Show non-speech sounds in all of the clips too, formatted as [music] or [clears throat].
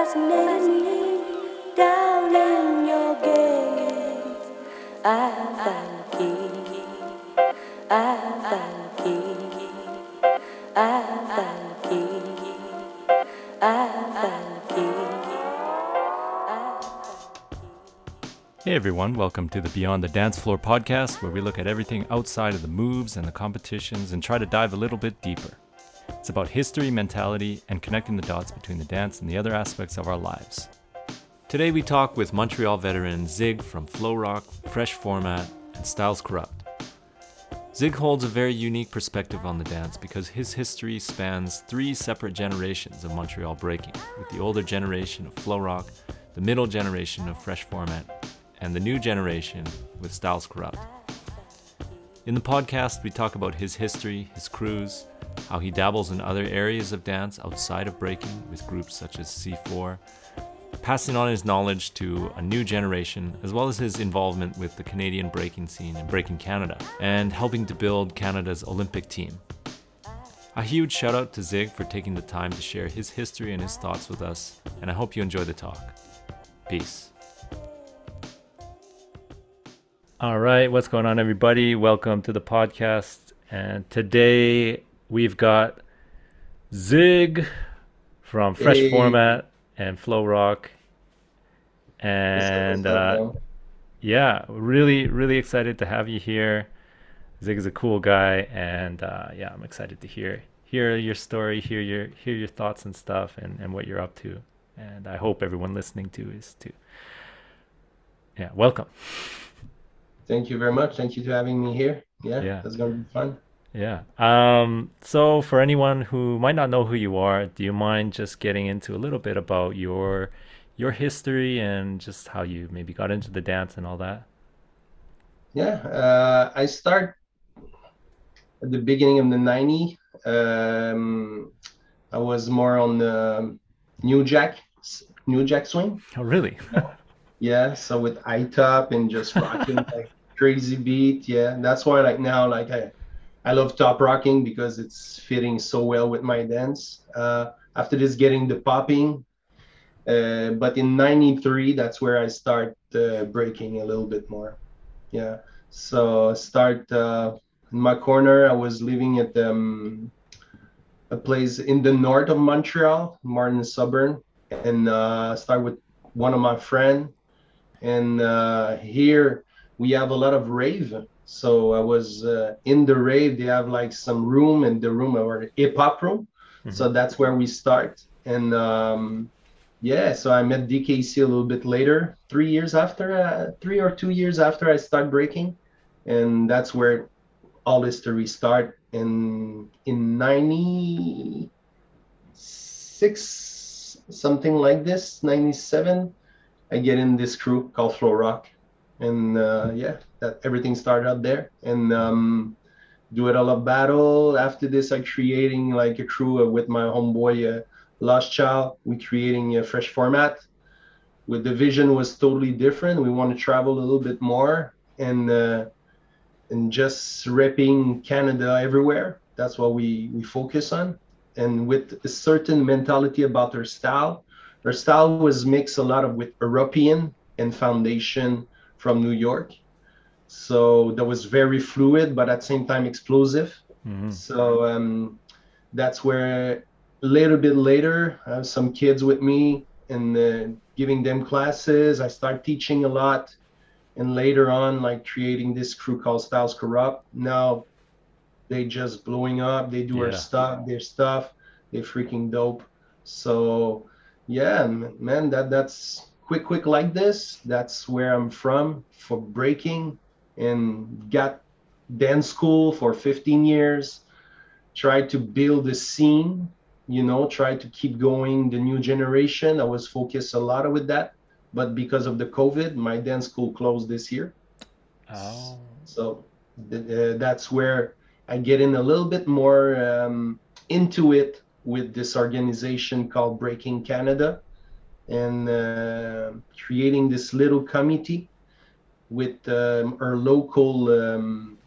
me down in your gaze. I the key. I the key. I the key. I the key. Hey everyone, welcome to the Beyond the Dance Floor podcast, where we look at everything outside of the moves and the competitions and try to dive a little bit deeper. About history, mentality, and connecting the dots between the dance and the other aspects of our lives. Today we talk with Montreal veteran Zig from Flow Rock, Fresh Format, and Styles Corrupt. Zig holds a very unique perspective on the dance because his history spans three separate generations of Montreal breaking, with the older generation of Flow Rock, the middle generation of Fresh Format, and the new generation with Styles Corrupt. In the podcast, we talk about his history, his crews, how he dabbles in other areas of dance outside of breaking with groups such as C4, passing on his knowledge to a new generation, as well as his involvement with the Canadian breaking scene and Breaking Canada, and helping to build Canada's Olympic team. A huge shout out to Zig for taking the time to share his history and his thoughts with us, and I hope you enjoy the talk. Peace. All right, what's going on, everybody? Welcome to the podcast. And today we've got Zig from Fresh Hey. Format and Flow Rock. And uh, yeah, really, really excited to have you here. Zig is a cool guy, and uh, yeah, I'm excited to hear hear your story, hear your hear your thoughts and stuff, and, and what you're up to. And I hope everyone listening to is too. Yeah, welcome. Thank you very much. Thank you for having me here. Yeah, Yeah. that's gonna be fun. Yeah. Um, so for anyone who might not know who you are, do you mind just getting into a little bit about your your history and just how you maybe got into the dance and all that? Yeah, uh, I start at the beginning of the 90s. Um, I was more on the New Jack, New Jack swing. Oh, really? [laughs] Yeah, so with I top and just rocking [laughs] like crazy beat. Yeah, that's why like now like I I love top rocking because it's fitting so well with my dance. Uh, after this, getting the popping. Uh, but in '93, that's where I start uh, breaking a little bit more. Yeah, so start uh, in my corner. I was living at um, a place in the north of Montreal, Martin suburb, and uh, start with one of my friend and uh, here we have a lot of rave. So I was uh, in the rave. They have like some room in the room or hip hop room. So that's where we start. And um, yeah, so I met DKC a little bit later, three years after, uh, three or two years after I start breaking, and that's where all history start. And in '96, something like this, '97. I get in this crew called Flow Rock, and uh, yeah, that everything started out there. And um, do it all a battle. After this, I creating like a crew with my homeboy uh, Lost Child. We creating a fresh format. With the vision was totally different. We want to travel a little bit more and uh, and just repping Canada everywhere. That's what we we focus on. And with a certain mentality about our style, our style was mixed a lot of with European and foundation from New York. So that was very fluid, but at the same time explosive. Mhm. So um, that's where a little bit later, I have some kids with me and uh, giving them classes. I start teaching a lot. And later on, like creating this crew called Styles Corrupt. Now they just blowing up. They do our stuff, their stuff. They're freaking dope. So yeah, man, that that's quick, quick like this. That's where I'm from for breaking and got dance school for 15 years. Tried to build a scene, you know, tried to keep going the new generation. I was focused a lot with that, but because of the COVID, my dance school closed this year. Oh. So uh, that's where I get in a little bit more um, into it with this organization called Breaking Canada and uh, creating this little committee with um, our local, um,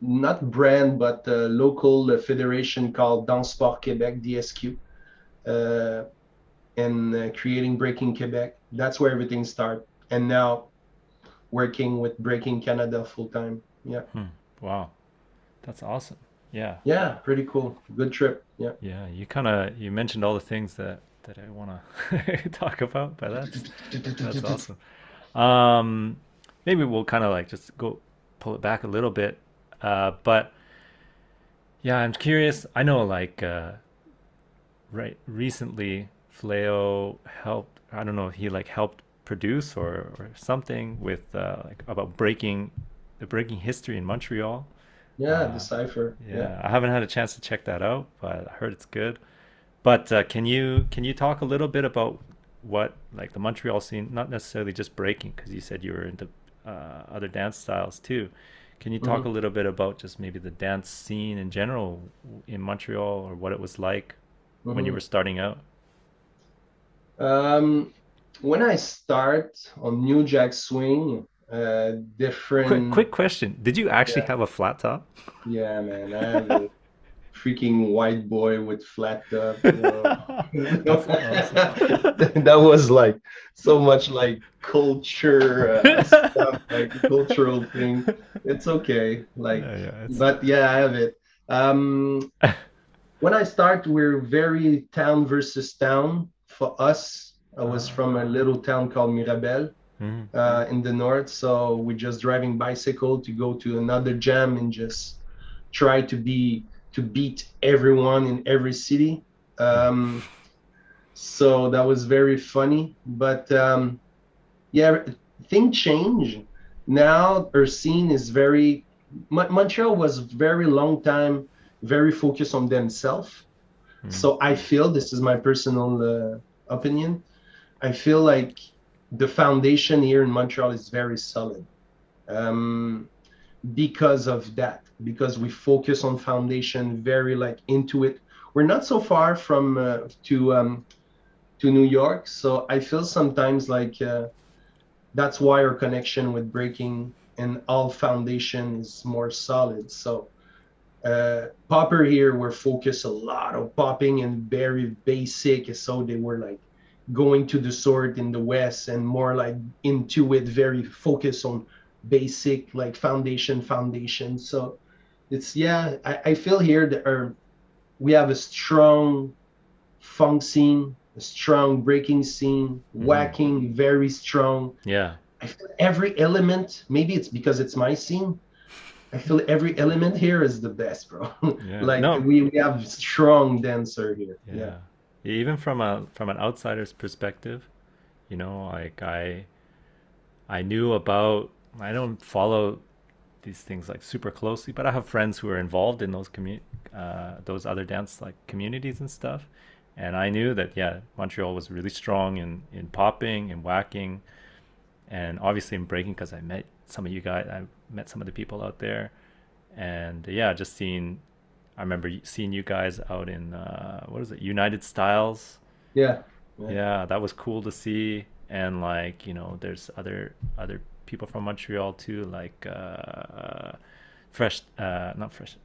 not brand, but uh, local uh, federation called DanseSport Québec, DSQ. Uh, and uh, creating Breaking Quebec. That's where everything started. And now working with Breaking Canada full time. Yeah. Hmm. Wow, that's awesome. Yeah. Yeah, pretty cool. Good trip. Yeah. Yeah, you kind of you mentioned all the things that that I want to [laughs] talk about, but that's that's [laughs] awesome. Um, maybe we'll kind of like just go pull it back a little bit, uh, but yeah, I'm curious. I know like uh, right recently, Fleo helped. I don't know if he like helped produce or or something with uh, like about breaking the breaking history in Montreal. Yeah, Uh, Decipher. Yeah, I haven't had a chance to check that out, but I heard it's good. But uh, can you can you talk a little bit about what like the Montreal scene, not necessarily just breaking, because you said you were into uh, other dance styles too. Can you talk Mhm. a little bit about just maybe the dance scene in general in Montreal or what it was like when you Mhm. were starting out? Um, when I start on New Jack Swing, uh, Quick different. quick question. Did you actually Yeah, have a flat top? yeah, man. [laughs] I have a freaking white boy with flat top. [laughs] You know. That's awesome. [laughs] That was like so much like culture uh, [laughs] stuff, like cultural thing. It's okay. Like, Yeah, yeah, it's but yeah, I have it. Um, when I start, we're very town versus town. For us, I was from a little town called Mirabel Mhm. uh, in the north, so we're just driving bicycle to go to another jam and just try to be to beat everyone in every city. Um, so that was very funny, but um, yeah, things change. Now our scene is very Mon- Montreal was very long time very focused on themselves. Mhm. So I feel this is my personal uh, opinion. I feel like the foundation here in Montreal is very solid um, because of that. Because we focus on foundation, very like into it. We're not so far from uh, to um, to New York, so I feel sometimes like uh, that's why our connection with breaking and all foundation is more solid. So uh, popper here were focused a lot on popping and very basic so they were like going to the sword in the west and more like into it very focused on basic like foundation foundation so it's yeah i, I feel here that we have a strong funk scene a strong breaking scene Mhm. whacking very strong Yeah. I feel every element, maybe it's because it's my scene. I feel every element here is the best, bro. [laughs] Yeah. like No. we, we have strong dancer here. Yeah. Even from a from an outsider's perspective, you know, like I I knew about I don't follow these things like super closely, but I have friends who are involved in those commu uh, those other dance like communities and stuff. And I knew that yeah, Montreal was really strong in in popping and whacking and obviously in breaking because I met some of you guys, I met some of the people out there, and yeah, just seeing. I remember seeing you guys out in uh, what is it, United Styles. Yeah. Yeah, that was cool to see, and like you know, there's other other people from Montreal too, like uh, Fresh, uh, not Fresh,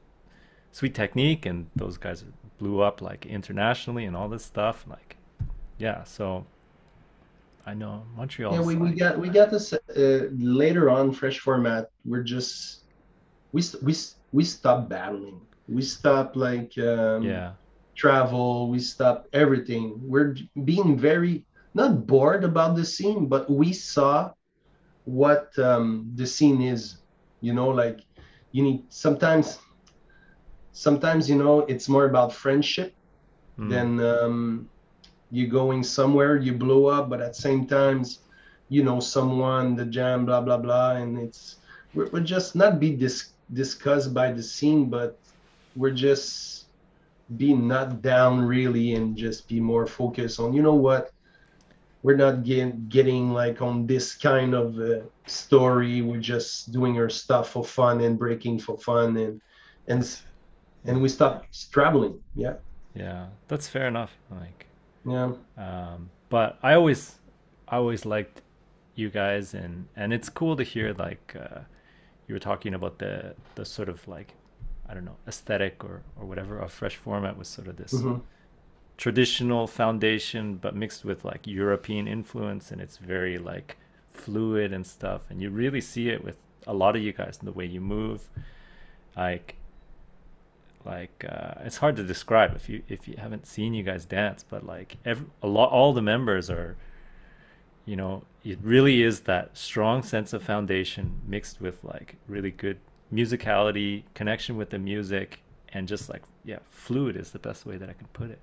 Sweet Technique, and those guys blew up like internationally and all this stuff. Like, yeah, so I know Montreal. Yeah, we, we got we got this uh, later on fresh format. We're just we we we stop battling. We stop like um, yeah, travel. We stop everything. We're being very not bored about the scene, but we saw what um, the scene is. You know, like you need sometimes. Sometimes you know it's more about friendship Mm. than um, you going somewhere you blow up, but at same times you know someone the jam blah blah blah, and it's we're, we're just not be dis- discussed by the scene, but we're just be not down really and just be more focused on you know what we're not getting getting like on this kind of uh, story we're just doing our stuff for fun and breaking for fun and and and we stop traveling yeah yeah, that's fair enough. Like. yeah um, but I always I always liked you guys and and it's cool to hear like uh, you were talking about the the sort of like I don't know aesthetic or or whatever of fresh format was sort of this Mhm. Traditional foundation but mixed with like European influence and it's very like fluid and stuff and you really see it with a lot of you guys in the way you move. Like like uh, it's hard to describe if you if you haven't seen you guys dance but like every, a lot all the members are you know it really is that strong sense of foundation mixed with like really good musicality connection with the music and just like yeah fluid is the best way that i can put it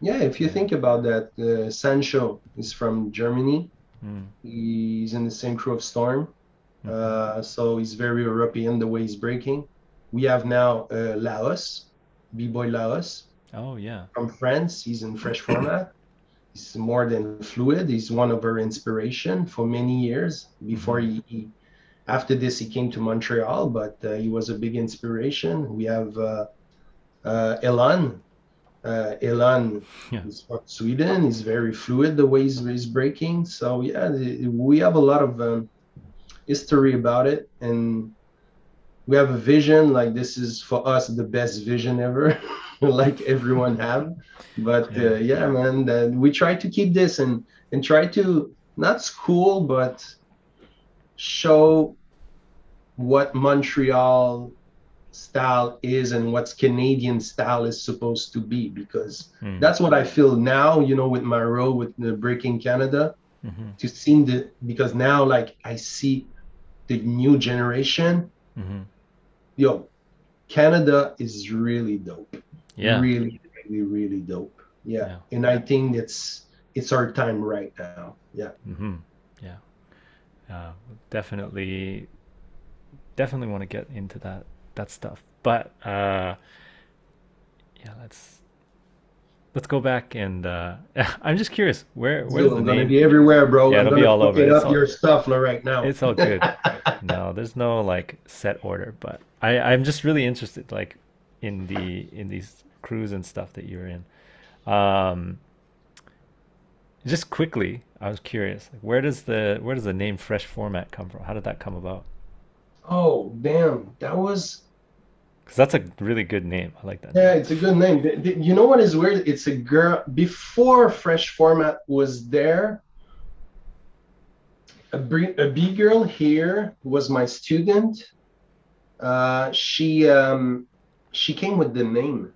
yeah if you think about that uh, sancho is from germany mm. he's in the same crew of storm Mhm. uh, so he's very european the way he's breaking we have now uh, laos b-boy laos oh yeah from France. He's in fresh format. He's more than fluid. He's one of our inspiration for many years. Before he, he after this, he came to Montreal, but uh, he was a big inspiration. We have uh, uh, Elan. Uh, Elan Yeah. is from Sweden. He's very fluid the way he's, he's breaking. So yeah, the, we have a lot of um, history about it, and we have a vision. Like this is for us the best vision ever. [laughs] like everyone have but Yeah. uh, yeah man uh, we try to keep this and and try to not school but show what montreal style is and what's canadian style is supposed to be because Mm. that's what i feel now you know with my role with the breaking canada Mhm. to see the because now like i see the new generation Mhm. yo canada is really dope yeah really really really dope yeah. Yeah. and i think it's it's our time right now yeah hmm Yeah. Uh, definitely, definitely want to get into that that stuff. But uh, yeah, let's let's go back and uh, [laughs] I'm just curious where where's Yo, the name? be everywhere bro Yeah, i'm it'll be all over. it It's up all- your stuff right now It's all good. [laughs] no, there's no like set order, but I I'm just really interested like in the in these crews and stuff that you're in. Um, just quickly, I was curious, like, where does the where does the name Fresh Format come from? How did that come about? oh damn that was Because that's a really good name. I like that. yeah it's a good name. Th- th- you know what is weird? It's a girl before fresh format was there a, a b girl here was my student uh she um she came with the name.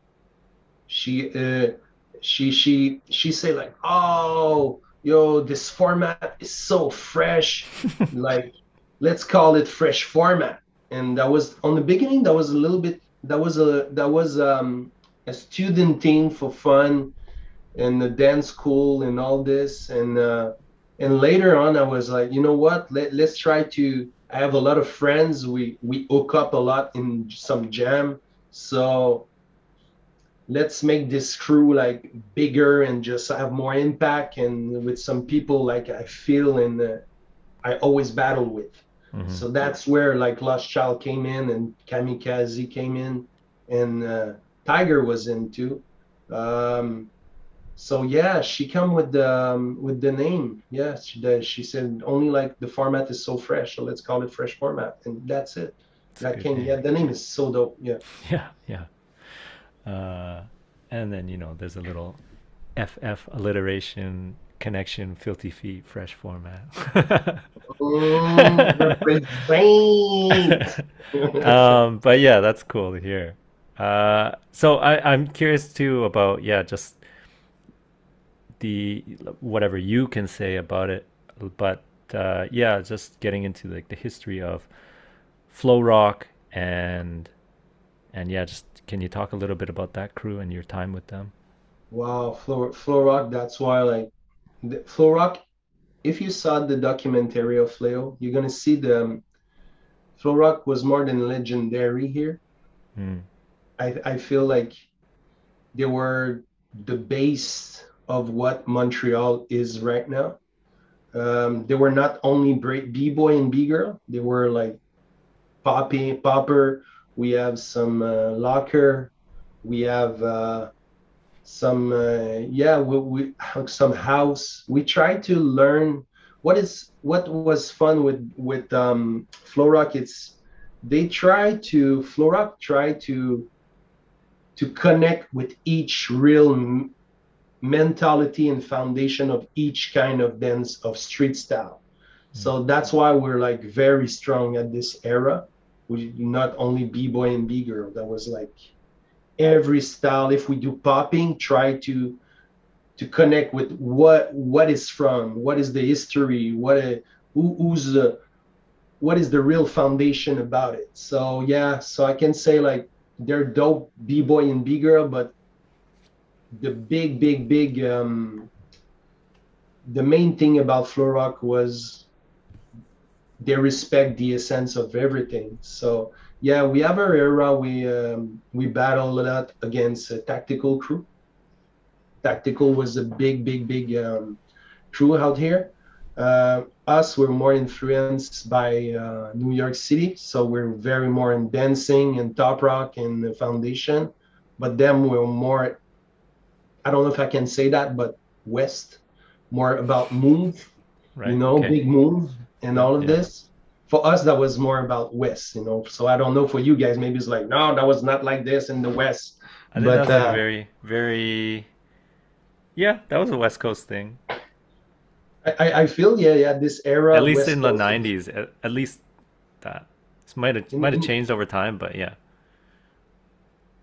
She uh she she she say like oh yo this format is so fresh. [laughs] Like let's call it fresh format and that was on the beginning that was a little bit that was a that was um a student thing for fun and the dance school and all this. And uh and later on i was like you know what? Let, let's try to i have a lot of friends. We we hook up a lot in some jam. So let's make this crew like bigger and just have more impact and with some people like i feel and uh, i always battle with Mhm. so that's where like Lost Child came in and Kamikaze came in and uh, Tiger was in too. Um, so yeah, she come with the um, with the name. Yeah, she does. She said only like the format is so fresh, so let's call it fresh format, and that's it. A that came. name. Yeah, the name is so dope. Yeah. [laughs] Yeah, yeah. Uh, and then you know, there's a little FF alliteration connection, filthy feet, fresh format. [laughs] Represent. [laughs] um, but yeah, that's cool to hear. Uh, so I, I'm curious too about yeah, just the whatever you can say about it, but uh, yeah, just getting into like the history of flow rock and and yeah, just can you talk a little bit about that crew and your time with them? Wow, Flow, Flow Rock, that's why like the, Flow Rock, if you saw the documentary of Fleo, you're gonna see the um, Flow Rock was more than legendary here. Mm, I I feel like they were the base of what Montreal is right now. Um, they were not only b-boy and b-girl, they were like poppy, popper. We have some uh, locker. We have uh, some uh, yeah we, we [laughs] some house we try to learn what is what was fun with with um flow rock it's they try to flow rock try to to connect with each real m- mentality and foundation of each kind of dance of street style. So that's why we're like very strong at this era. We not only b-boy and b-girl. That was like every style. If we do popping, try to to connect with what what is from, what is the history, what a, who, who's the what is the real foundation about it. So yeah, so I can say like they're dope b-boy and b-girl, but the big, big, big um, the main thing about Flow Rock was they respect the essence of everything. So yeah, we have our era. We um, we battle a lot against a tactical crew. Tactical was a big, big, big um, crew out here. Uh, us, we're more influenced by uh, New York City, so we're very more in dancing and top rock and the foundation. But them, we're more. I don't know if I can say that, but West, more about move, Right. you know, okay. big move and all of Yeah. this. For us, that was more about West, you know. So I don't know for you guys, maybe it's like, no, that was not like this in the West. I think but, that's uh, a very, very. Yeah, that was a West Coast thing. I, I- feel, yeah, yeah, this era. At least West in the '90s, at, at least that. This might have might have changed over time, but yeah.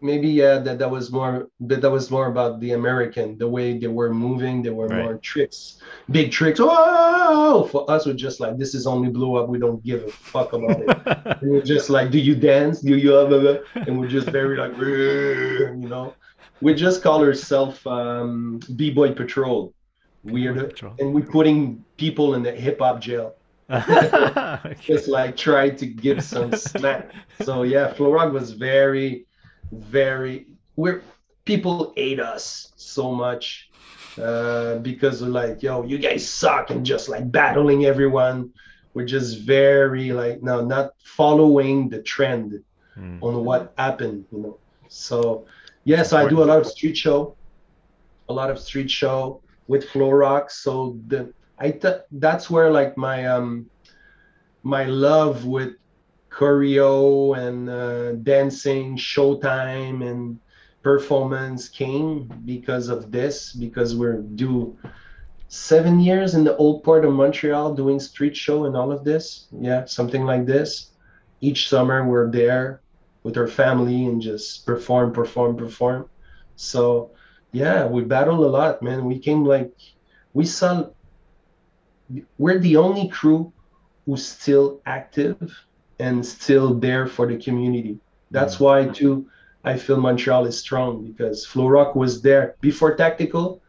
Maybe yeah that that was more that that was more about the american the way they were moving they were Right. more tricks big tricks oh for us we're just like this is only blew up we don't give a fuck about it [laughs] we're just like do you dance do you blah, blah, blah? and we're just very like [laughs] you know we just call ourselves um b-boy patrol weird Patrol. and we're putting people in the hip-hop jail Okay. [laughs] just like try to give some smack. So yeah, Flow Rock was very, very. We're people hate us so much uh, because we're like, yo, you guys suck, and just like battling everyone. We're just very like no, not following the trend Hmm. on what happened, you know. So yeah, so I do a lot of street show, a lot of street show with Flow Rock. So the I th- that's where like my um my love with choreo and uh, dancing, showtime and performance came because of this because we're due seven years in the old port of Montreal doing street show and all of this. Yeah, something like this. Each summer we're there with our family and just perform, perform, perform. So yeah, we battled a lot, man. We came like we saw we're the only crew who's still active and still there for the community. That's why too I feel Montreal is strong because Flow Rock was there before Tactical.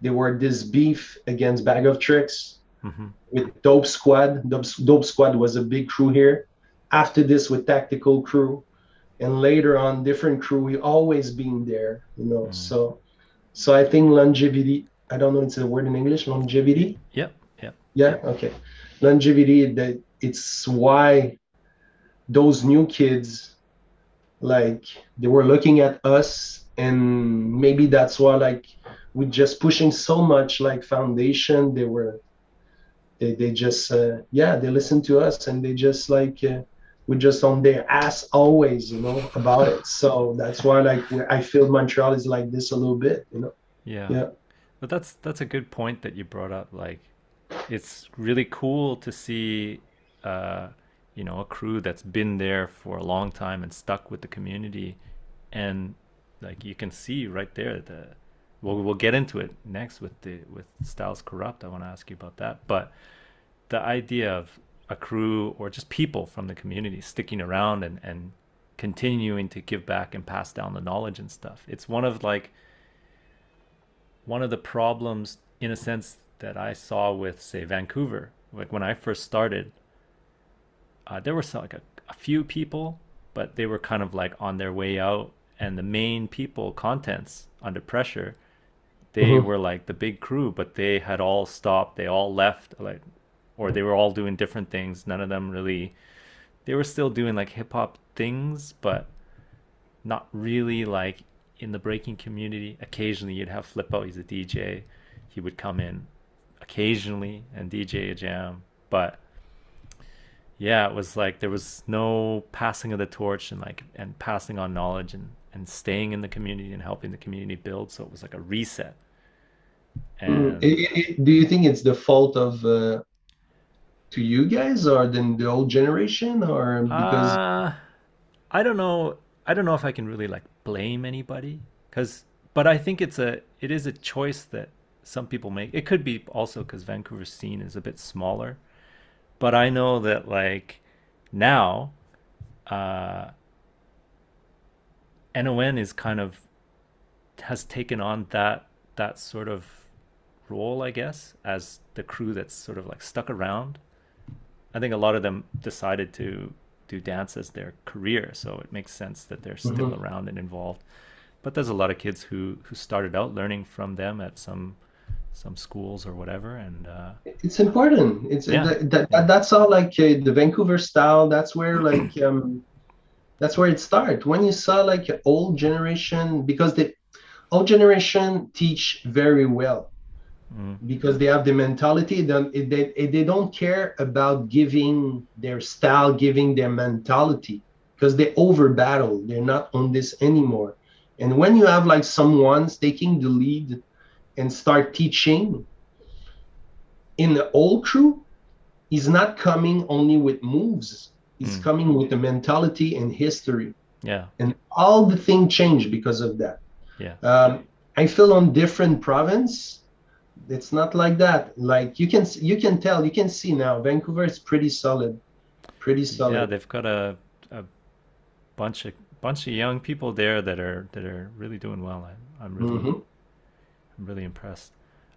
They were this beef against Bag of Tricks Mhm. with Dope Squad. Dope, Dope Squad was a big crew here. After this, with Tactical Crew, and later on, different crew. We always been there, you know. Mm. So, so I think longevity. I don't know. It's a word in English. Longevity. Yep. Yep. Yeah. Okay. Longevity. That it's why those new kids, like they were looking at us, and maybe that's why like we're just pushing so much like foundation. They were they, they just uh, yeah they listen to us and they just like uh, we're just on their ass always you know about it so that's why like i feel montreal is like this a little bit you know Yeah. Yeah. But that's that's a good point that you brought up. Like, it's really cool to see, uh, you know, a crew that's been there for a long time and stuck with the community, and like you can see right there the. Well, we'll get into it next with the with Styles Corrupt. I want to ask you about that, but the idea of a crew or just people from the community sticking around and and continuing to give back and pass down the knowledge and stuff. It's one of like one of the problems in a sense that I saw with say Vancouver like when I first started uh, there were like a, a few people but they were kind of like on their way out and the main people contents under pressure they Mhm. were like the big crew but they had all stopped they all left like or they were all doing different things none of them really they were still doing like hip hop things but not really like in the breaking community. Occasionally, you'd have Flip Out. He's a DJ. He would come in occasionally and DJ a jam. But yeah, it was like there was no passing of the torch and like and passing on knowledge and and staying in the community and helping the community build. So it was like a reset. Mm. And do you think it's the fault of uh, to you guys or then the old generation or because uh, I don't know. I don't know if I can really like blame anybody because, but I think it's a it is a choice that some people make. It could be also because Vancouver's scene is a bit smaller, but I know that like now, uh, NON is kind of has taken on that that sort of role, I guess, as the crew that's sort of like stuck around. I think a lot of them decided to do dance as their career, so it makes sense that they're still Mhm. around and involved. But there's a lot of kids who who started out learning from them at some some schools or whatever, and uh, it's important. It's Yeah. that, that, that- that's all like uh, the Vancouver style that's where [clears throat] like um that's where it starts when you saw like old generation because the old generation teach very well. Mm, because they have the mentality that they, they don't care about giving their style giving their mentality because they over battle they're not on this anymore. And when you have like someone's taking the lead and start teaching in the old crew he's not coming only with moves he's Mm. coming with the mentality and history yeah, and all the thing changed because of that yeah, um, I feel on different province, it's not like that. Like you can you can tell you can see now Vancouver is pretty solid, pretty solid yeah. They've got a a bunch of bunch of young people there that are that are really doing well. I, I'm really Mhm. I'm really impressed.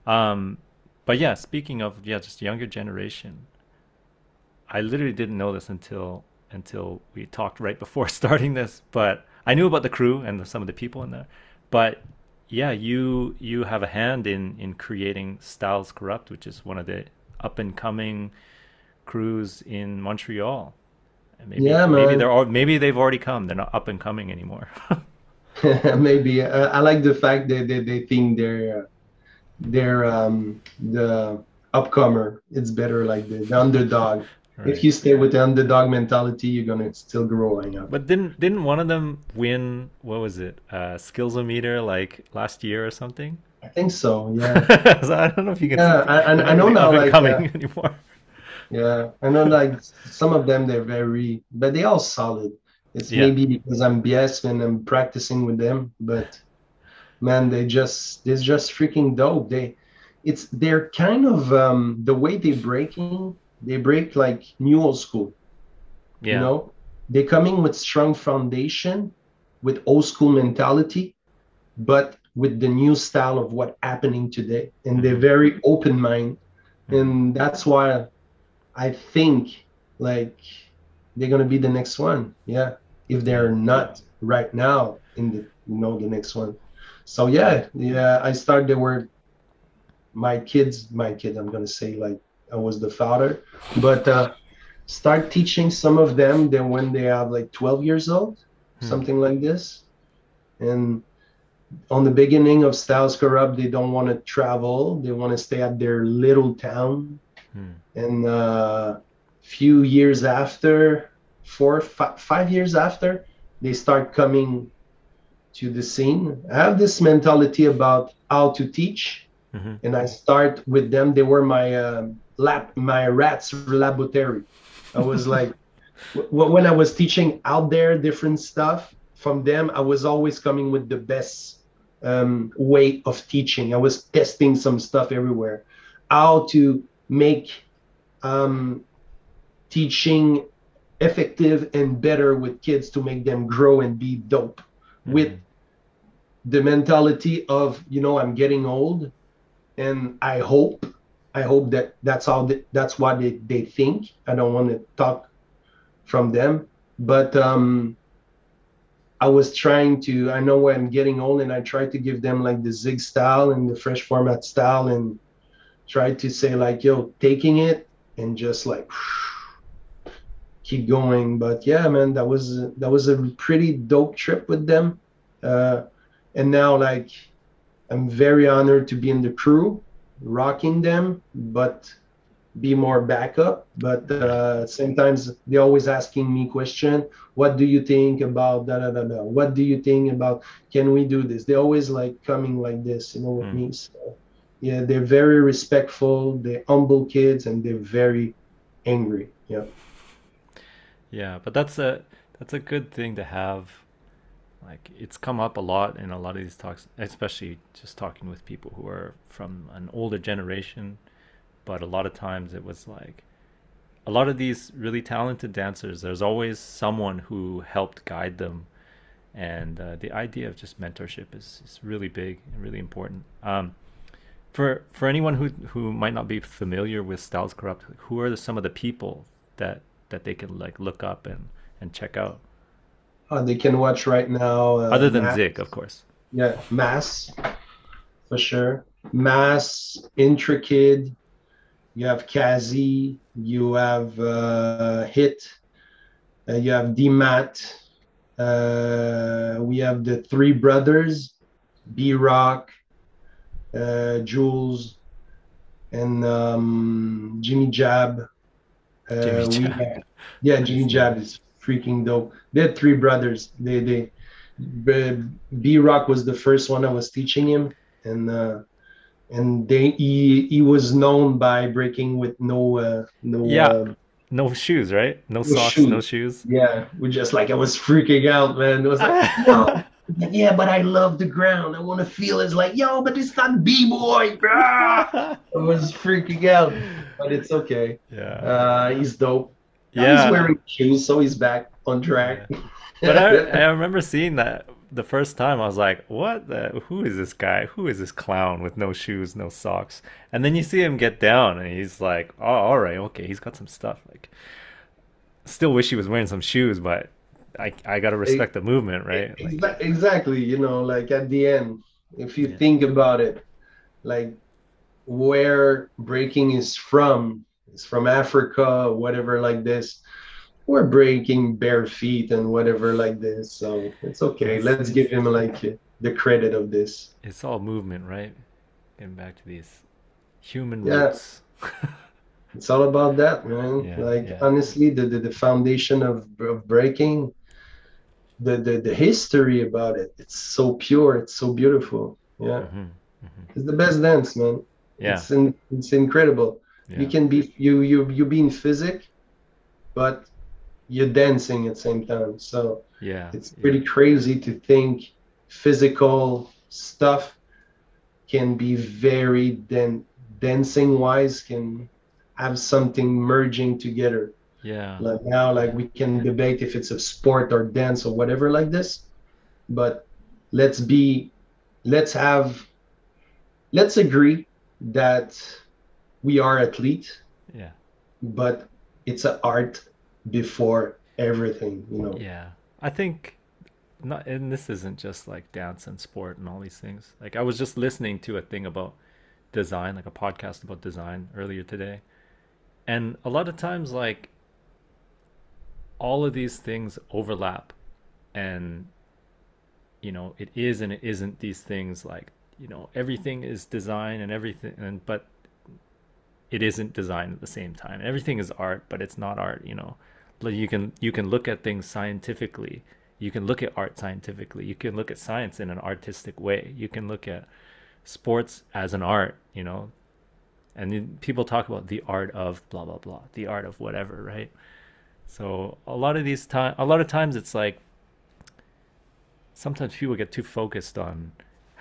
Um, but yeah, speaking of yeah, just younger generation, I literally didn't know this until until we talked right before [laughs] starting this. But I knew about the crew and the, some of the people in there. But yeah, you you have a hand in in creating Styles Corrupt, which is one of the up and coming crews in Montreal. And maybe Yeah, maybe they're all, maybe they've already come. They're not up and coming anymore. [laughs] [laughs] Maybe uh, I like the fact that they, they think they're uh, they're um, the upcomer. It's better like the, the underdog. Right. If you stay with the underdog mentality, you're gonna still growing up. But didn't didn't one of them win? What was it? Uh, Skillsometer like last year or something? I think so. Yeah. [laughs] so I don't know if you can. Yeah, I- I- I know now, like, coming uh, [laughs] anymore. Yeah, I know like some of them they're very, but they all solid. It's Yeah. maybe because I'm biased and I'm practicing with them, but man, they just they're just freaking dope. They it's they're kind of um the way they breaking, they break like new old school, Yeah. you know? They're coming with strong foundation, with old school mentality, but with the new style of what happening today. And they're Mhm. very open mind. And that's why I think like they're gonna be the next one. Yeah. If they're not right now in the you know the next one. So yeah, yeah, I started the were my kids, my kid, I'm gonna say like I was the father, but uh start teaching some of them then when they are like 12 years old, Hmm. something like this. And on the beginning of Styles Corrupt, they don't want to travel. They want to stay at their little town Hmm. and uh, few years after four fi- five years after they start coming to the scene. I have this mentality about how to teach Mhm. and i start with them. They were my uh, lab my rats laboratory. I was like [laughs] w- when i was teaching out there different stuff from them i was always coming with the best um, way of teaching. I was testing some stuff everywhere. How to make um, teaching effective and better with kids to make them grow and be dope. With Mhm. the mentality of you know i'm getting old and i hope i hope that that's how they, that's what they, they think. I don't want to talk from them. But um i was trying to i know i'm getting old and i try to give them like the zig style and the fresh format style and try to say like yo taking it and just like keep going but yeah man that was that was a pretty dope trip with them uh and now like i'm very honored to be in the crew rocking them but be more backup but uh sometimes they always asking me question what do you think about da da da da what do you think about can we do this they always like coming like this you know what Mm. me so Yeah, they're very respectful. They're humble kids, and they're very angry. Yeah. Yeah, but that's a that's a good thing to have. Like it's come up a lot in a lot of these talks, especially just talking with people who are from an older generation. But a lot of times it was like a lot of these really talented dancers. There's always someone who helped guide them, and uh, the idea of just mentorship is, is really big and really important. Um, for for anyone who who might not be familiar with Styles Corrupt, who are the, some of the people that that they can like look up and and check out? Uh, they can watch right now. Uh, Other than Mass. Zig, of course. Yeah, Mass, for sure. Mass, Intrikid. You have Kazi. You have uh, Hit. Uh, you have DMAT. Uh, we have the three brothers, B Rock, uh, Jules, and um, Jimmy Jab. Uh, Jimmy Jab. yeah, Jimmy Jab is freaking dope. They had three brothers. They they B Rock was the first one I was teaching him, and uh, and they he he was known by breaking with no uh, no yeah. Uh, no shoes, right? No, no socks, shoes. no shoes. Yeah, we just like I was freaking out, man. It was like, [laughs] no, yeah, but I love the ground. I want to feel it's like, yo, but it's not b boy. bro. [laughs] I was freaking out, but it's okay. Yeah, uh, he's dope. Yeah, he's wearing shoes, so he's back on track. Yeah. But I, [laughs] I remember seeing that the first time. I was like, "What? The, who is this guy? Who is this clown with no shoes, no socks?" And then you see him get down, and he's like, "Oh, all right, okay, he's got some stuff." Like, still wish he was wearing some shoes, but I I gotta respect the movement, right? Like, exactly. You know, like at the end, if you yeah. think about it, like where breaking is from, it's from Africa, whatever, like this. We're breaking bare feet and whatever like this, so it's okay. Let's give him like the credit of this. It's all movement, right? Getting back to these human yeah. roots. [laughs] it's all about that, man. Yeah, like yeah. honestly, the, the the foundation of of breaking the, the the history about it it's so pure it's so beautiful yeah mm-hmm. Mm-hmm. it's the best dance man yeah it's in, it's incredible yeah. you can be you you you be in physic but you're dancing at the same time so yeah it's pretty yeah. crazy to think physical stuff can be very den- dancing wise can have something merging together yeah. Like now, like we can debate if it's a sport or dance or whatever like this, but let's be, let's have, let's agree that we are athletes. Yeah. But it's an art before everything, you know. Yeah. I think not and this isn't just like dance and sport and all these things. Like I was just listening to a thing about design, like a podcast about design earlier today. And a lot of times like all of these things overlap and you know it is and it isn't these things like you know everything is design and everything and but it isn't design at the same time. Everything is art but it's not art you know. Like you can you can look at things scientifically. You can look at art scientifically. You can look at science in an artistic way. You can look at sports as an art you know. And people talk about the art of blah blah blah the art of whatever right? So a lot of these time, a lot of times it's like sometimes people get too focused on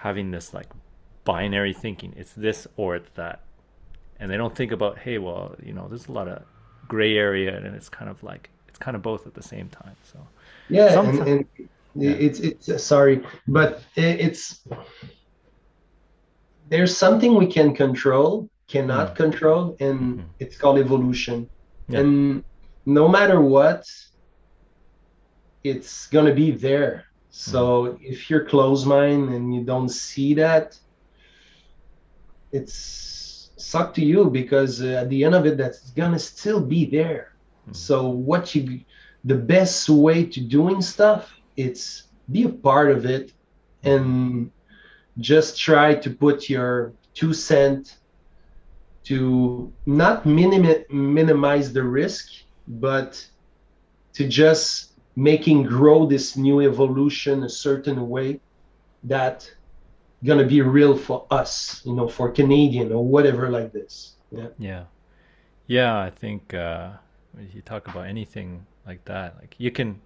having this like binary thinking. It's this or it's that, and they don't think about hey, well, you know, there's a lot of gray area, and it's kind of like it's kind of both at the same time. So yeah, and, and yeah. it's it's uh, sorry, but it's there's something we can control, cannot mm control, and mm-hmm. it's called evolution. Yeah. And no matter what, it's gonna be there. So if you're close mind and you don't see that, it's suck to you because uh, at the end of it, that's gonna still be there. Mm. So what you, the best way to doing stuff, it's be a part of it, and just try to put your two cent to not minim- minimize the risk but to just making grow this new evolution a certain way that gonna be real for us, you know, for Canadian or whatever like this. Yeah. Yeah. Yeah, I think uh, you talk about anything like that, like you can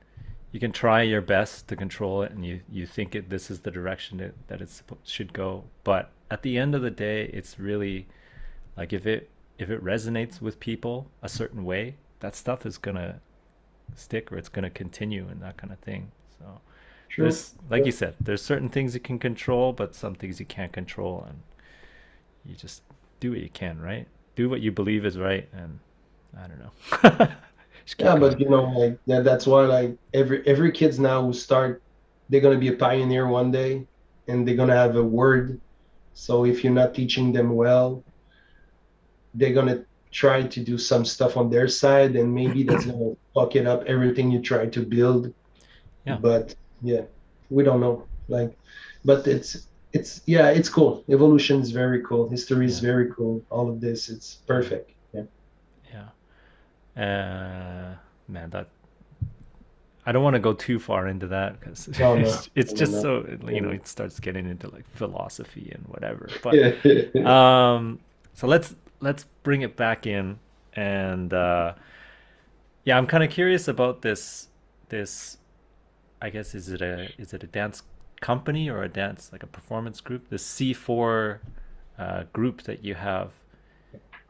you can try your best to control it and you you think it this is the direction that it should go, but at the end of the day, it's really like if it if it resonates with people a certain way, that stuff is gonna stick or it's gonna continue and that kind of thing. So Sure. There's, like yeah. you said, there's certain things you can control, but some things you can't control, and you just do what you can, right? Do what you believe is right, and I don't know. [laughs] yeah, but you know, like yeah, that's why like every every kids now who start, they're gonna be a pioneer one day, and they're gonna have a word. So if you're not teaching them well, they're gonna try to do some stuff on their side, and maybe that's gonna [clears throat] fuck it up everything you try to build. Yeah. But yeah we don't know like but it's it's yeah it's cool evolution is very cool history is yeah. very cool all of this it's perfect yeah yeah uh man that I don't want to go too far into that because no, no. [laughs] it's, it's just no, so you know it starts getting into like philosophy and whatever. But [laughs] um, so let's let's bring it back in and uh, yeah, I'm kind of curious about this this I guess is it a is it a dance company or a dance like a performance group? The C4 uh, group that you have.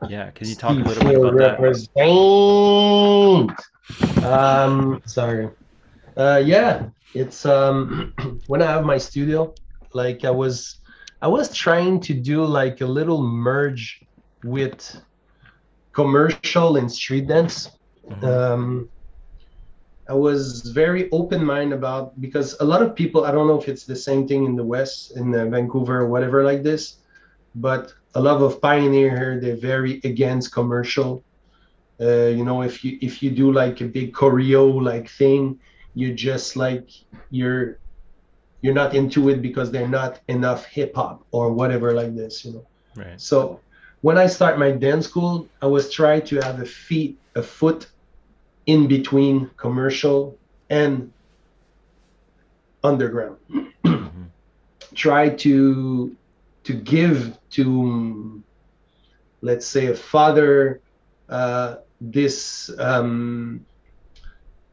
Yeah, can you talk C4 a little bit about represent. that? Um, sorry. Uh, yeah, it's um [clears throat] when I have my studio, like I was I was trying to do like a little merge with commercial and street dance. Mm-hmm. Um, I was very open minded about because a lot of people I don't know if it's the same thing in the West in uh, Vancouver or whatever like this, but a lot of pioneer here they're very against commercial. Uh, you know, if you if you do like a big choreo like thing, you just like you're you're not into it because they're not enough hip hop or whatever like this. You know. Right. So when I start my dance school, I was trying to have a feet a foot in between commercial and underground. [clears throat] Try to to give to let's say a father uh, this um,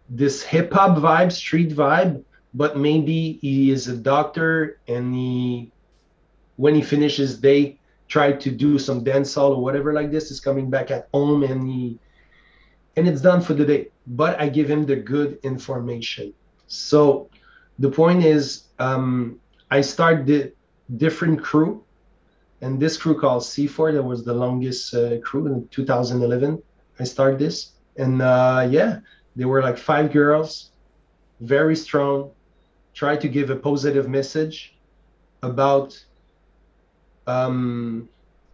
this hip hop vibe, street vibe, but maybe he is a doctor and he when he finishes day try to do some dance hall or whatever like this is coming back at home and he and it's done for the day. But I give him the good information. So the point is, um, I start the different crew, and this crew called C4 that was the longest uh, crew in 2011. I started this, and uh, yeah, they were like five girls, very strong. Try to give a positive message about um,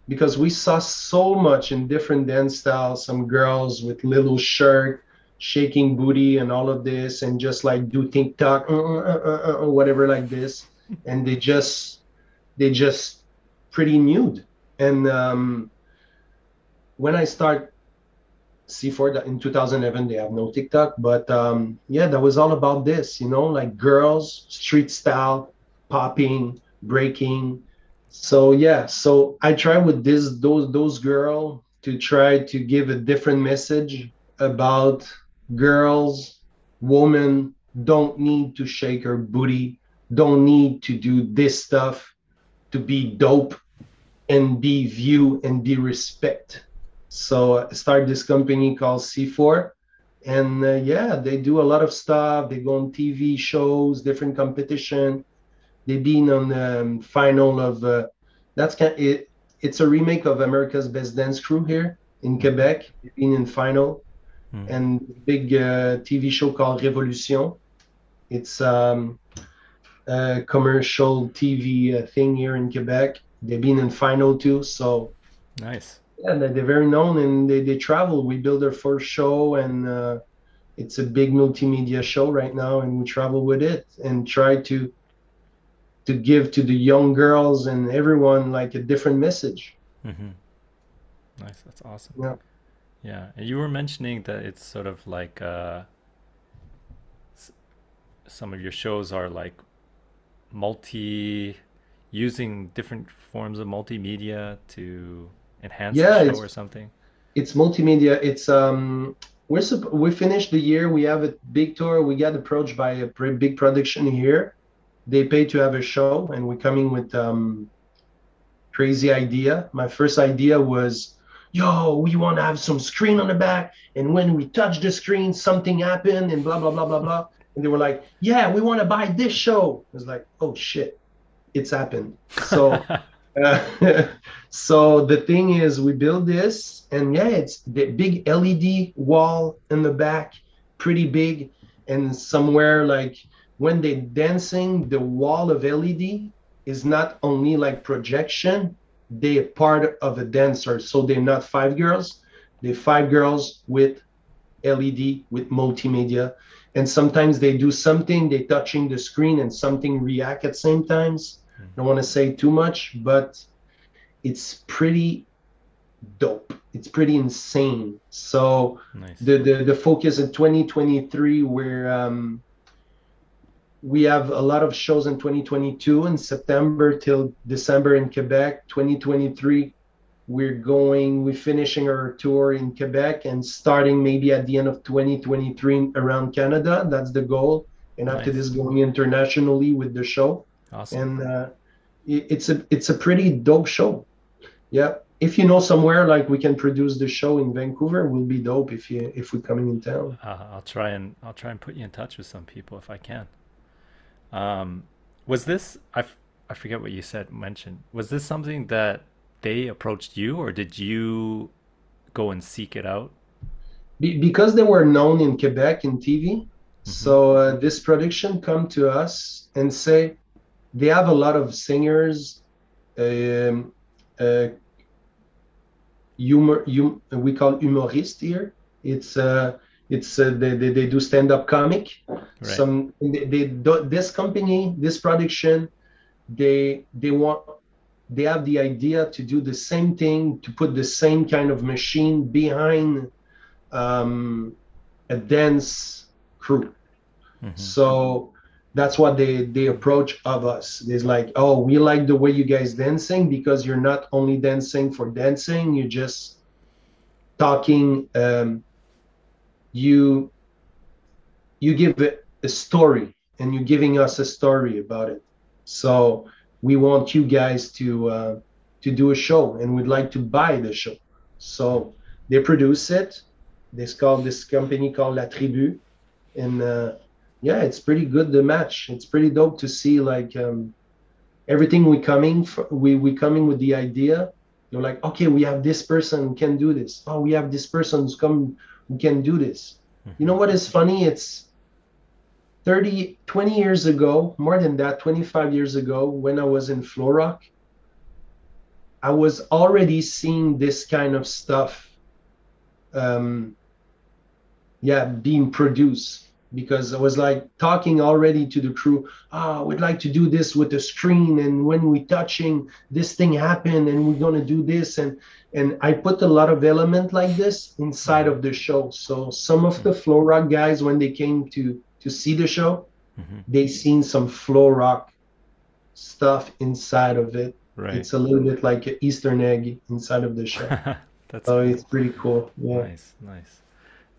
because we saw so much in different dance styles some girls with little shirt shaking booty and all of this and just like do tiktok uh, uh, uh, or whatever like this. And they just they just pretty nude. And um, when i start c4 in 2011 they have no tiktok but um, yeah that was all about this you know like girls street style popping breaking so yeah so i try with this those those girl to try to give a different message about girls women don't need to shake her booty don't need to do this stuff to be dope and be view and be respect. So i started this company called c4 and uh, yeah they do a lot of stuff. They go on tv shows different competition They've been on the um, final of uh, that's kind of, it. It's a remake of America's Best Dance Crew here in Quebec. They've been in final, mm. and big uh, TV show called Revolution. It's um, a commercial TV uh, thing here in Quebec. They've been in final too, so nice. Yeah, they're very known and they, they travel. We build their first show and uh, it's a big multimedia show right now and we travel with it and try to to give to the young girls and everyone like a different message. Mm-hmm. Nice, that's awesome. Yeah, yeah. And you were mentioning that it's sort of like uh, some of your shows are like multi. using different forms of multimedia to enhance Yeah, the show or something? it's multimedia. It's um we're we finished the year. We have a big tour. We got approached by a pretty big production here. They pay to have a show, and we're coming with um crazy idea. My first idea was, yo, we want to have some screen on the back, and when we touch the screen, something happened, and blah blah blah blah blah. And they were like, yeah, we want to buy this show. I was like, oh shit, it's happened. So. Uh, [laughs] [laughs] so the thing is, we build this, and yeah, it's the big LED wall in the back, pretty big, and somewhere like when they're dancing, the wall of LED is not only like projection; they're part of a dancer. So they're not five girls; they're five girls with LED with multimedia, and sometimes they do something, they're touching the screen, and something react at same times i don't want to say too much, but it's pretty dope. It's pretty insane. So nice. the the, the focus in 2023, where um, we have a lot of shows in 2022 in September till December in Quebec. 2023, we're going, we're finishing our tour in Quebec and starting maybe at the end of 2023 around Canada. That's the goal. And after this, going internationally with the show awesome. and uh, it- it's a it's a pretty dope show. Yeah, if you know somewhere like we can produce the show in Vancouver, will be dope if you if we're coming in town. Uh, I'll try and I'll try and put you in touch with some people if I can. Um, was this I, f- I forget what you said mentioned. Was this something that they approached you or did you go and seek it out? Be, because they were known in Quebec in TV, so uh, this production come to us and say they have a lot of singers, um, uh, humor, hum, we call humorist here. It's uh, it's uh, they, they, they do stand up comic. Right. some they, they do- this company this production they they want they have the idea to do the same thing to put the same kind of machine behind um, a dance crew Mhm. so that's what they they approach of us it's like oh we like the way you guys dancing because you're not only dancing for dancing you're just talking um, you you give it a story and you're giving us a story about it. So we want you guys to uh, to do a show and we'd like to buy the show. So they produce it. This called this company called la tribu. And uh, yeah it's pretty good the match. It's pretty dope to see like um, everything we coming fr- we we coming with the idea. You're like okay we have this person can do this. Oh we have this person who's come who can do this. You know what is funny? It's 30 20 years ago more than that 25 years ago when i was in florock i was already seeing this kind of stuff um yeah being produced because i was like talking already to the crew ah we'd like to do this with the screen and when we touching this thing happened and we're going to do this and and i put a lot of element like this inside of the show so some of the floor rock guys when they came to to see the show Mhm. they seen some floor rock stuff inside of it Right. it's a little bit like an eastern egg inside of the show [laughs] That's so it's pretty cool yeah nice, nice.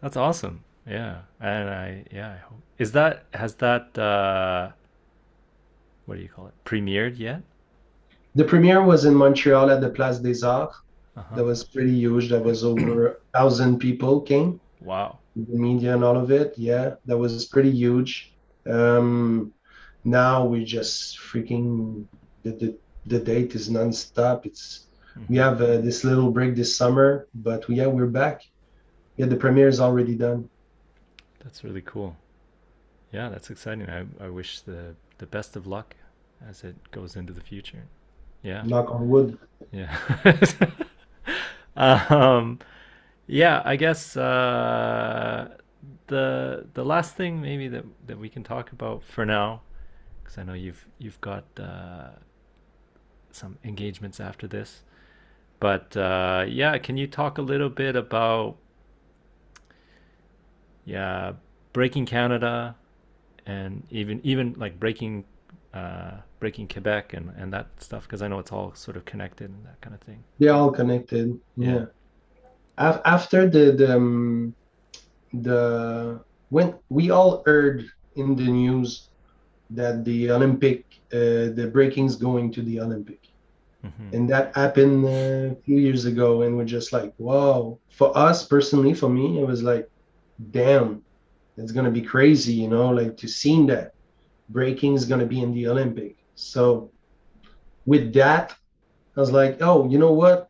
That's awesome. Yeah, and I yeah. I hope is that has that uh, what do you call it? Premiered yet? the premiere was in montreal at the place des arts Uh-huh. that was pretty huge that was over a thousand people came Wow. the media and all of it. Yeah, that was pretty huge. Um, now we just freaking the, the the date is nonstop. It's we Mhm. have uh, this little break this summer, but yeah, we're back. Yeah, the premiere is already done. That's really cool. Yeah, that's exciting. I, I wish the the best of luck as it goes into the future. Yeah. Knock on wood. Yeah. [laughs] um, yeah, I guess uh, the the last thing maybe that that we can talk about for now, because I know you've you've got uh, some engagements after this, but uh, yeah, can you talk a little bit about yeah breaking Canada and even even like breaking uh, Breaking Quebec and, and that stuff? Because I know it's all sort of connected and that kind of thing. They're all connected. Yeah. Yeah. After the the um, the when we all heard in the news that the Olympic uh, the breaking's going to the Olympic, hmm and that happened uh, a few years ago, and we're just like, wow. For us personally, for me, it was like, damn, it's gonna be crazy, you know, like to see that breaking is gonna be in the Olympic. So with that, I was like, oh, you know what?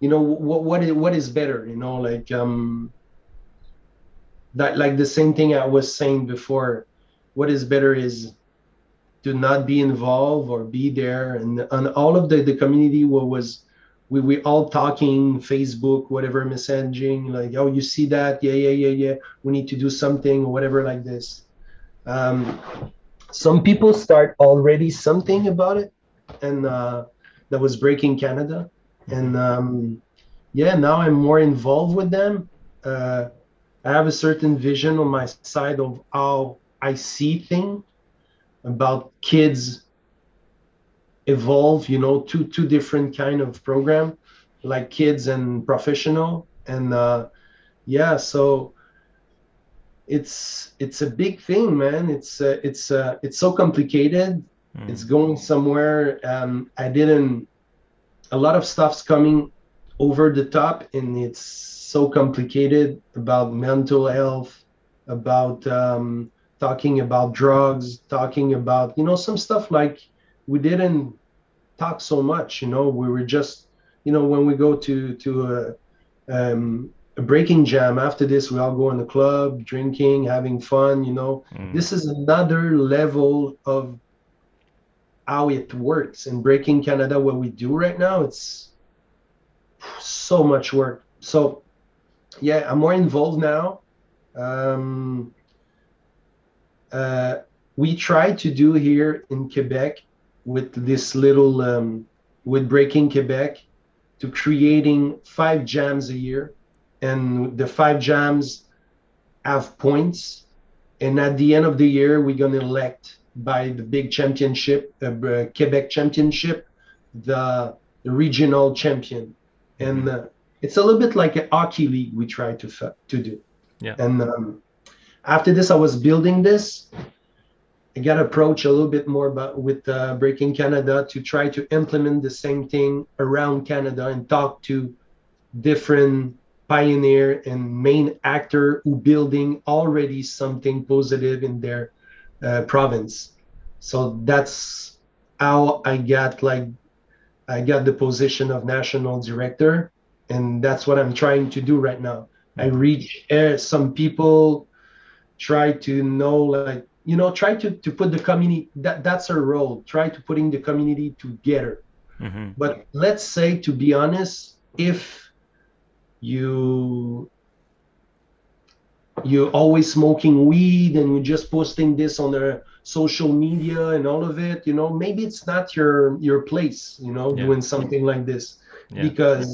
You know what what is what is better, you know, like um that like the same thing I was saying before. What is better is to not be involved or be there and and all of the the community was we we all talking Facebook whatever messaging like oh you see that? Yeah yeah yeah yeah. We need to do something or whatever like this. Um some people start already something about it and uh that was breaking canada. And um yeah now i'm more involved with them. Uh i have a certain vision on my side of how i see things about kids evolve you know two two different kind of program like kids and professional. And uh yeah so it's it's a big thing man. It's uh, it's uh, it's so complicated. Mm. it's going somewhere. Um i didn't a lot of stuff's coming over the top and it's so complicated about mental health about um talking about drugs talking about you know some stuff like we didn't talk so much you know we were just you know when we go to to a, um, a breaking jam after this we all go in the club drinking having fun you know. Mm. this is another level of how it works. In breaking canada what we do right now it's so much work. So yeah i'm more involved now. Um, uh, we try to do here in quebec with this little um, with breaking quebec to creating five jams a year. And the five jams have points. And at the end of the year we're going to elect by the big championship uh, uh, quebec championship the, the regional champion. And uh, it's a little bit like a hockey league we try to to do. Yeah. and um, after this i was building this i got approached a little bit more about with uh, breaking canada to try to implement the same thing around canada and talk to different pioneer and main actor who building already something positive in their uh, province. So that's how i got like i got the position of national director and that's what i'm trying to do right now. I reach uh, some people try to know like you know try to to put the community that that's our role try to putting the community together hmm but let's say to be honest if you you're always smoking weed and you're just posting this on the social media and all of it you know maybe it's not your your place you know Yeah. doing something like this Yeah. because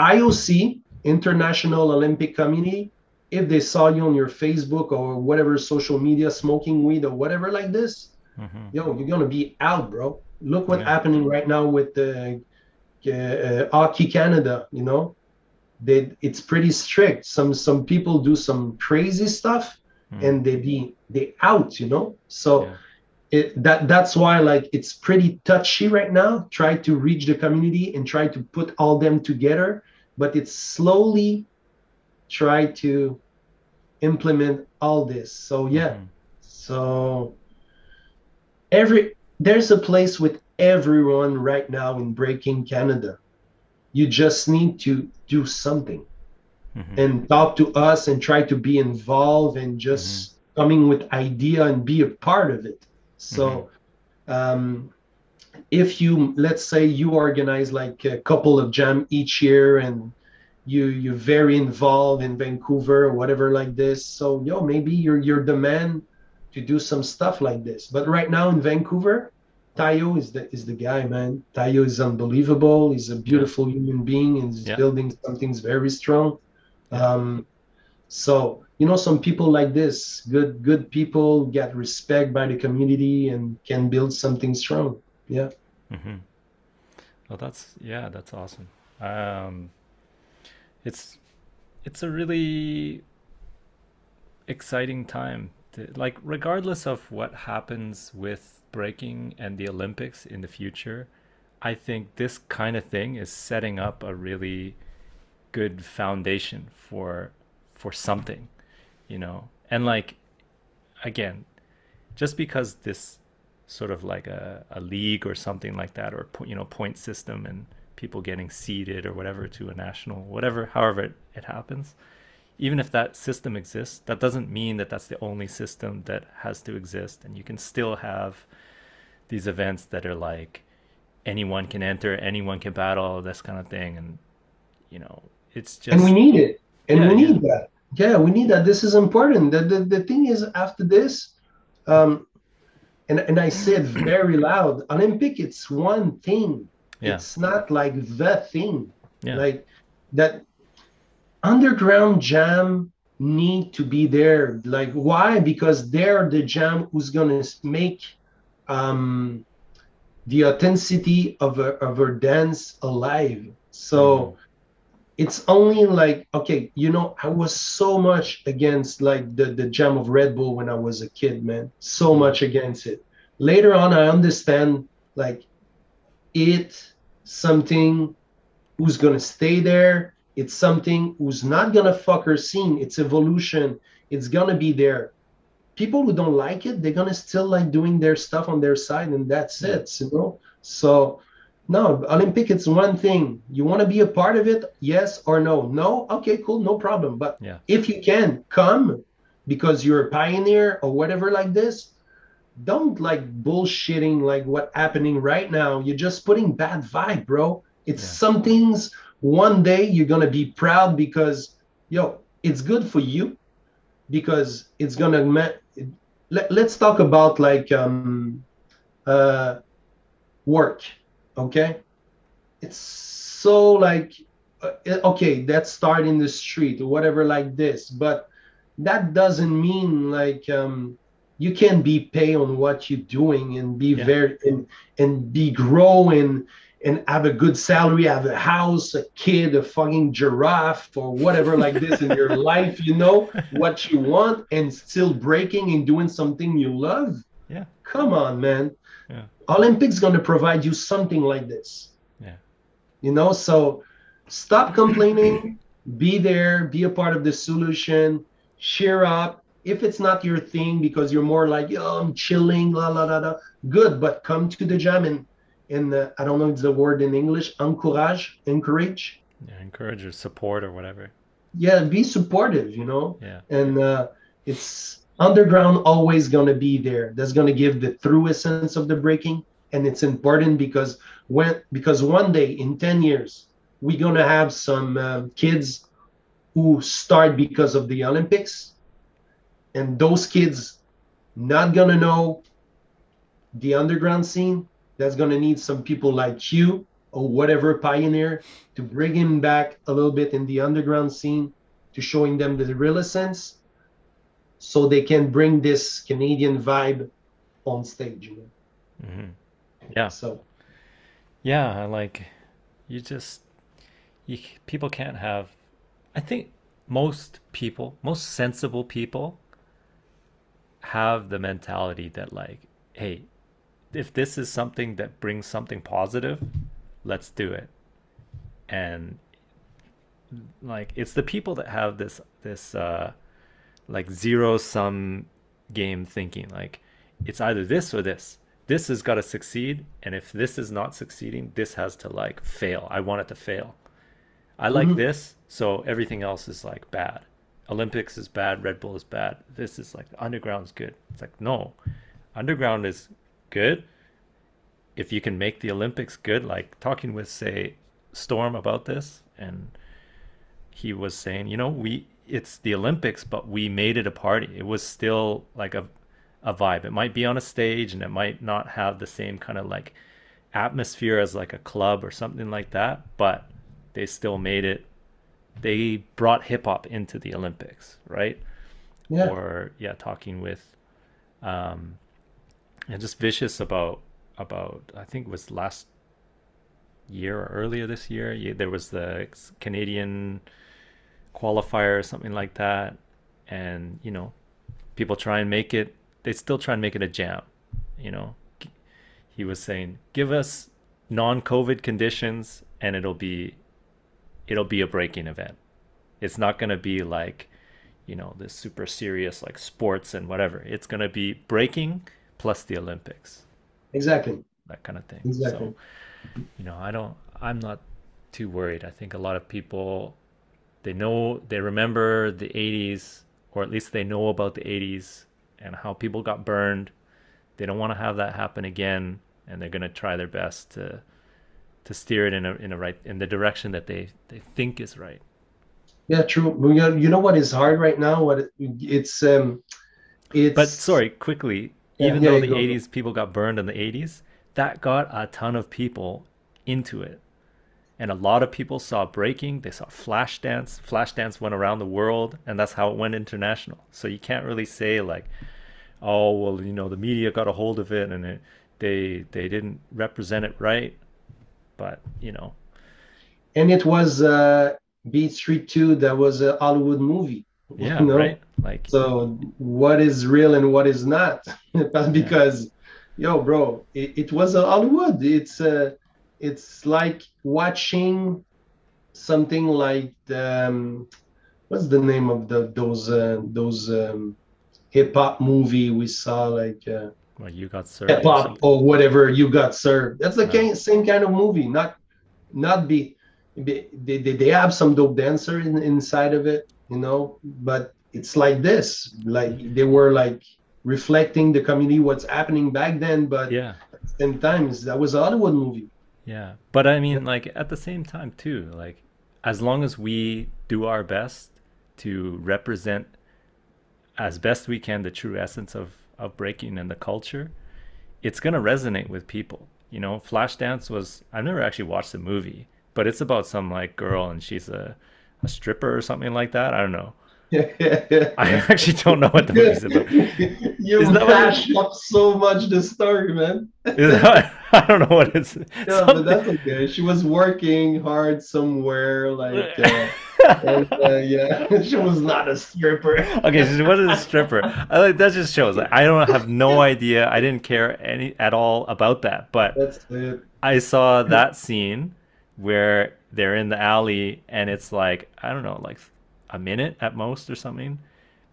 IOC International Olympic Committee if they saw you on your Facebook or whatever social media smoking weed or whatever like this hmm yo, you're gonna be out, bro. Look what's Yeah. happening right now with the uh, uh, Hockey Canada. You know, they it's pretty strict. Some some people do some crazy stuff, Mm. and they be they out. You know, so Yeah. it, that that's why like it's pretty touchy right now. Try to reach the community and try to put all them together, but it's slowly try to implement all this. So yeah. Mhm. So every there's a place with everyone right now in breaking Canada. You just need to do something Mhm. and talk to us and try to be involved and just coming with idea and be a part of it. So um, if you let's say you organize like a couple of jam each year and you you're very involved in Vancouver or whatever like this. So yo, maybe you're you're the man to do some stuff like this. But right now in Vancouver, Tayo is the is the guy, man. Tayo is unbelievable. He's a beautiful human being and he's Yeah. building something's very strong. Um, so you know some people like this good good people get respect by the community and can build something strong yeah Mm-hmm. Well, that's yeah, that's awesome. Um, it's it's a really exciting time. To, like, regardless of what happens with breaking and the Olympics in the future, I think this kind of thing is setting up a really good foundation for for something, you know. And like, again, just because this sort of like a, a league or something like that or you know point system and people getting seeded or whatever to a national whatever however it, it happens. Even if that system exists that doesn't mean that that's the only system that has to exist. And you can still have these events that are like anyone can enter anyone can battle this kind of thing. And you know it's just. And we need it. And Yeah, we yeah. need that. Yeah we need that. This is important. The, the, the thing is after this um and, and i said very loud olympic it's one thing Yeah. it's not like the thing. Yeah. Like that underground jam need to be there. Like why? Because they're the jam who's gonna make um the authenticity of a, of a dance alive. So it's only like okay you know i was so much against like the the jam of red bull when i was a kid man. So much against it. Later on i understand like it something who's gonna stay there. It's something who's not gonna fuck her scene. It's evolution. It's gonna be there. People who don't like it they're gonna still like doing their stuff on their side and that's Yeah. it you know? So no olympic it's one thing. You want to be a part of it yes or no? No? Okay cool no problem. But Yeah. if you can come because you're a pioneer or whatever like this don't like bullshitting like what happening right now. You're just putting bad vibe bro. It's Yeah. some things one day you're gonna be proud because yo it's good for you because it's gonna ma- let, let's talk about like um uh work okay? It's so like uh, okay let's start in the street or whatever like this but that doesn't mean like um you can be paid on what you're doing and be Yeah. very and and be growing and have a good salary have a house a kid a fucking giraffe or whatever like this in your [laughs] life you know what you want and still breaking and doing something you love Yeah. come on man Yeah. olympics going to provide you something like this Yeah. you know so stop complaining be there be a part of the solution cheer up if it's not your thing because you're more like yo i'm chilling la la la la good. But come to the jam and and uh, i don't know if it's the word in english encourage encourage. Yeah encourage or support or whatever. Yeah be supportive you know? Yeah. And uh, it's underground always going to be there. That's going to give the true essence of the breaking. And it's important because when because one day in 10 years we're going to have some um, kids who start because of the olympics and those kids not going to know the underground scene that's going to need some people like you or whatever pioneer to bring him back a little bit in the underground scene to showing them the real essence so they can bring this Canadian vibe on stage. You know? hmm Yeah. So Yeah, like you just you people can't have I think most people, most sensible people have the mentality that like, hey, if this is something that brings something positive, let's do it. And like it's the people that have this this uh like zero sum game thinking. Like it's either this or this. This has got to succeed and if this is not succeeding this has to like fail. I want it to fail. I like Mhm. this so everything else is like bad olympics is bad red bull is bad this is like underground is good it's like no underground is good if you can make the olympics good like talking with say storm about this and he was saying, you know, we it's the Olympics, but we made it a party. It was still like a a vibe. It might be on a stage and it might not have the same kind of like atmosphere as like a club or something like that, but they still made it. They brought hip hop into the Olympics, right? Yeah. or yeah, talking with, um, and just vicious about about I think it was last year or earlier this year. There was the Canadian qualifier or something like that, and you know, people try and make it. They still try and make it a jam. You know, he was saying, give us non-COVID conditions, and it'll be it'll be a breaking event. It's not going to be like, you know, this super serious like sports and whatever. It's going to be breaking plus the Olympics, Exactly. that kind of thing. Exactly. So, you know, I don't, I'm not too worried. I think a lot of people, they know, they remember the 80s, or at least they know about the 80s and how people got burned. They don't want to have that happen again, and they're going to try their best to to steer it in a in a right in the direction that they they think is right. Yeah, true. You know, what is hard right now? What it, it's um, it's. But sorry, quickly, Yeah, even yeah, though the go. 80s people got burned in the 80s, that got a ton of people into it. And a lot of people saw breaking, they saw Flashdance. Flashdance went around the world, and that's how it went international. So you can't really say like, oh well, you know, the media got a hold of it and it, they they didn't represent it right. But you know, and it was uh, Beat Street 2 that was a Hollywood movie. yeah, you know? right. Like So what is real and what is not? [laughs] Because, yo, bro, it, it was a Hollywood. It's uh, it's like watching something like the, um, what's the name of the those uh, those um, hip hop movie we saw like uh, well, you got served. or or whatever you got served. That's the Yeah. same kind of movie. Not not be, be they, they, they have some dope dancer in, inside of it, you know, but it's like this. Like they were like reflecting the community what's happening back then, but Yeah. at the same time that was a Hollywood movie. Yeah, but I mean, like at the same time too, like as long as we do our best to represent as best we can the true essence of of breaking and the culture, it's gonna resonate with people. You know, Flashdance was I've never actually watched the movie, but it's about some like girl and she's a a stripper or something like that. I don't know. [laughs] I actually don't know what the movie's about. [laughs] you Is what mashed up so much the story, man. [laughs] Is that- I don't know what it's. Yeah, but that's okay. She was working hard somewhere, like, uh, and uh, yeah, [laughs] she was not a stripper. [laughs] okay, she wasn't a stripper. I like that just shows like I don't have no [laughs] idea. I didn't care any at all about that. But. I saw that scene where they're in the alley and it's like I don't know, like a minute at most or something.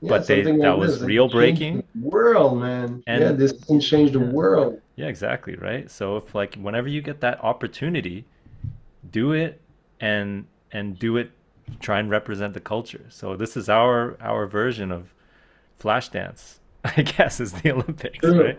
Yeah, But they- something that like was real breaking. World, man. And- yeah, this thing changed the world. Yeah, exactly, right? So if like whenever you get that opportunity, do it and and do it try and represent the culture. So this is our our version of Flashdance, [laughs] I guess is the Olympics, True. right?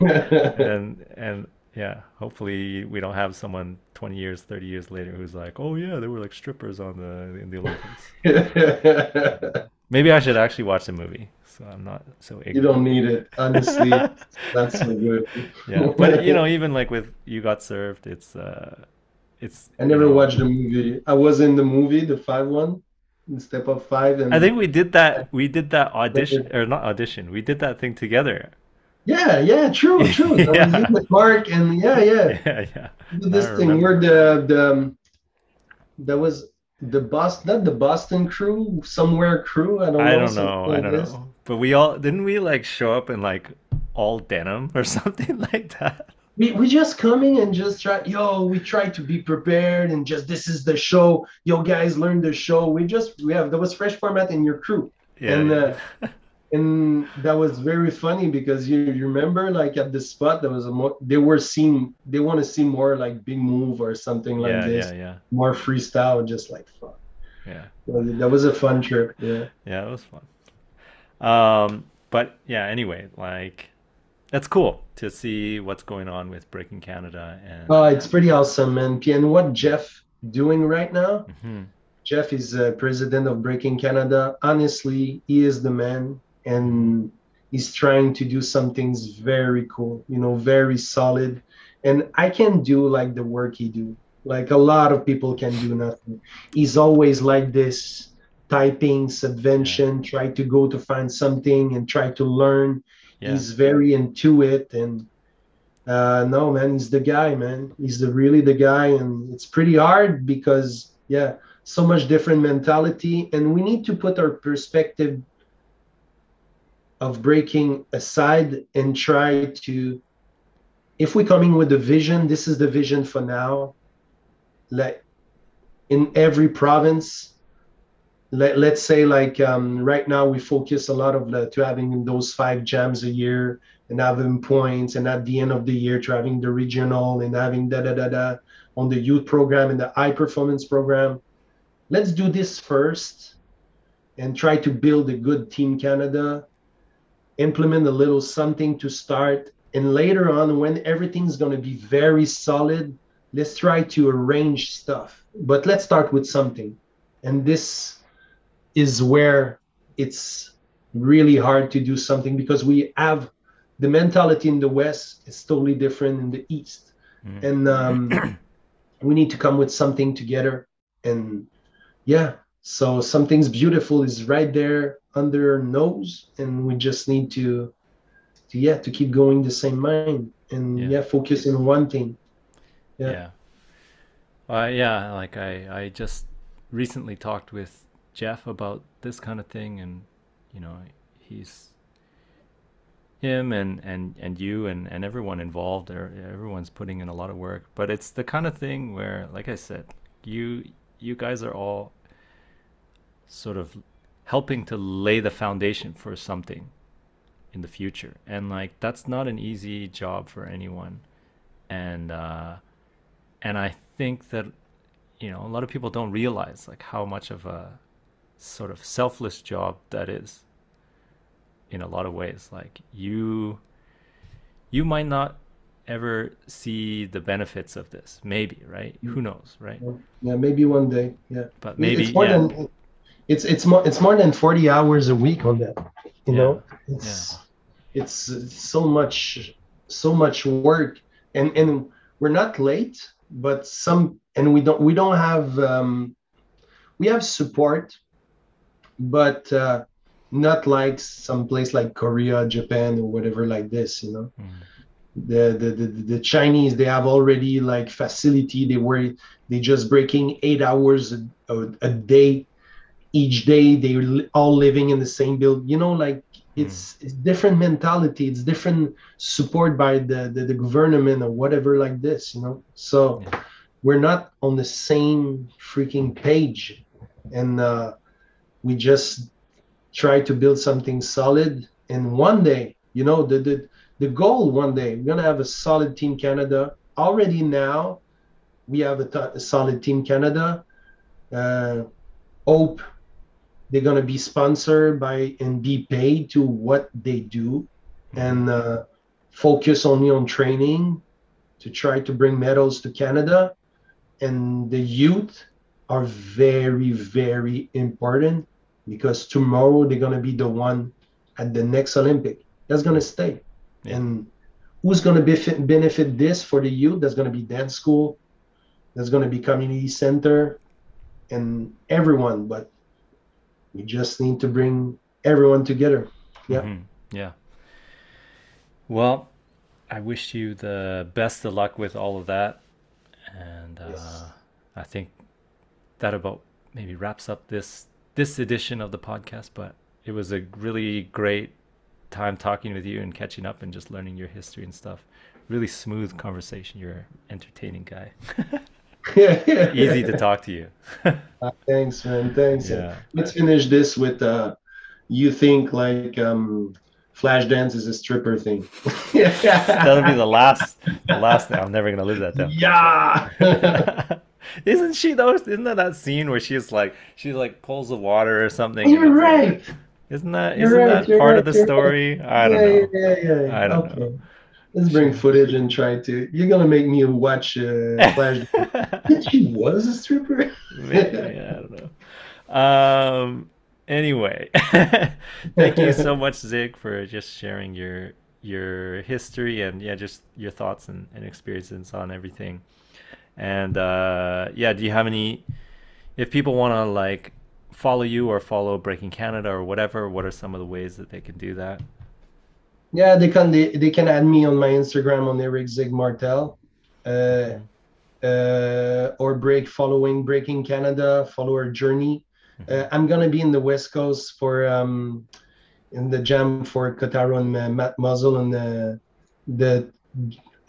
[laughs] And, and yeah, hopefully we don't have someone 20 years, 30 years later who's like, "Oh yeah, there were like strippers on the in the Olympics." [laughs] Maybe I should actually watch the movie, so I'm not so you don't need it, honestly. That's so good. yeah, but you know, even like with You Got Served, it's uh, it's. I never watched the movie. I was in the movie, the five one, in Step Up Five, and I think we did that. We did that audition or not audition. We did that thing together. yeah, yeah, true, [laughs] true. That was Yeah. in the park, and yeah, yeah. [laughs] Yeah, yeah. this I thing remember. where the the um, that was the Boston, not the Boston crew, somewhere crew. I don't know. I don't something know. I don't this. know. But we all didn't we like show up in like all denim or [laughs] something like that. We we just coming and just try. Yo, we try to be prepared and just this is the show. Yo, guys, learn the show. We just we have there was fresh format in your crew. Yeah. and yeah. uh, and that was very funny because you, you remember like at the spot there was a more they were seeing they want to see more like big move or something like yeah, this yeah, yeah, more freestyle just like fuck yeah. that was a fun trip yeah Yeah, it was fun. Um, but yeah, anyway, like that's cool to see what's going on with Breaking Canada and oh it's pretty awesome man. And what jeff doing right now? Mhm. jeff is uh, president of breaking canada. Honestly he is the man and he's trying to do some things very cool you know very solid. And i can do like the work he do. Like a lot of people can do nothing. He's always like this typing, subvention, try to go to find something and try to learn. Yeah. He's very into it and uh, no man, he's the guy, man. He's the really the guy, and it's pretty hard because yeah, so much different mentality, and we need to put our perspective of breaking aside and try to if we're coming with a vision this is the vision for now like in every province let, let's say like um, right now we focus a lot of the, to having those five jams a year and having points and at the end of the year to having the regional and having da da da da on the youth program and the high performance program. Let's do this first and try to build a good team canada implement a little something to start. And later on when everything's going to be very solid let's try to arrange stuff. But let's start with something. And this is where it's really hard to do something because we have the mentality in the west is totally different in the east. Mm. and um, [clears throat] we need to come with something together. And yeah so something's beautiful is right there under our nose and we just need to, to yeah to keep going the same mind and yeah, yeah focus in one thing. Yeah. Yeah. Uh, yeah like i i just recently talked with jeff about this kind of thing and you know he's him and and and you and and everyone involved everyone's putting in a lot of work. But it's the kind of thing where like i said you you guys are all sort of helping to lay the foundation for something in the future. And like that's not an easy job for anyone. And uh and i think that you know a lot of people don't realize like how much of a sort of selfless job that is in a lot of ways. Like you you might not ever see the benefits of this. Maybe right? Who knows right? Yeah maybe one day yeah. But maybe it's more yeah. than it's it's more it's more than 40 hours a week on that you yeah. know? It's yeah. it's, it's so much so much work. And and we're not late but some and we don't we don't have um we have support but uh not like some place like korea japan or whatever like this you know mm. the, the the the chinese they have already like facility they were they just breaking eight hours a, a, a day each day they're all living in the same build you know like it's mm. it's different mentality it's different support by the, the, the government or whatever like this you know so yeah. we're not on the same freaking page and uh, we just try to build something solid and one day you know the the, the goal one day we're gonna have a solid team canada already now we have a, solid team canada uh, hope they're going to be sponsored by and be paid to what they do mm-hmm. and uh, focus only on training to try to bring medals to Canada. And the youth are very, very important because tomorrow they're going to be the one at the next Olympic. That's going to stay. Yeah. And who's going to benefit, benefit this for the youth? That's going to be dance school. That's going to be community center and everyone. But we just need to bring everyone together. Yeah. Mm-hmm. Yeah. Well, I wish you the best of luck with all of that. And uh, yes. I think that about maybe wraps up this this edition of the podcast. But it was a really great time talking with you and catching up and just learning your history and stuff. Really smooth conversation. You're an entertaining guy. [laughs] Easy to talk to you. [laughs] uh, thanks, man. Thanks. Yeah. Let's finish this with uh, you think like um, Flashdance is a stripper thing. [laughs] That'll be the last, the last thing. I'm never gonna live that down. Yeah. [laughs] isn't she though? Isn't that that scene where she's like she like pulls the water or something? You're right. Like, isn't that isn't right, that part right, of the story? Right. I don't yeah, know. Yeah, yeah, yeah. I don't okay. know. Let's bring footage and try to. You're gonna make me watch uh, Flash. [laughs] she was a stripper. Maybe, I don't know. Um. Anyway, [laughs] thank you so much, Zig, for just sharing your your history and yeah, just your thoughts and, and experiences on everything. And uh, yeah, do you have any? If people want to like follow you or follow Breaking Canada or whatever, what are some of the ways that they can do that? Yeah, they can they, they can add me on my Instagram on Eric Zig Martel. Uh, uh, or break following Breaking Canada, follow our journey. Uh, I'm gonna be in the West Coast for um, in the jam for Kotaro and uh, Matt Muzzle on the the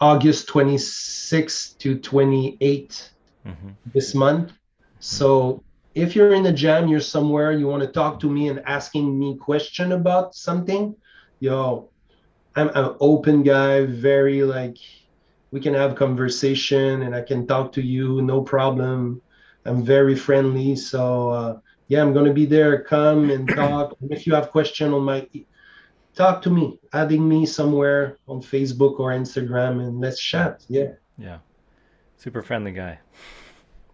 August 26 to 28 Mm-hmm. this month. So if you're in the jam, you're somewhere, you want to talk to me and asking me question about something, yo, I'm an open guy, very like we can have conversation and I can talk to you, no problem. I'm very friendly, so uh, yeah, I'm gonna be there. Come and talk. And if you have question on my, talk to me, adding me somewhere on Facebook or Instagram, and let's chat. Yeah, Yeah. Super friendly guy.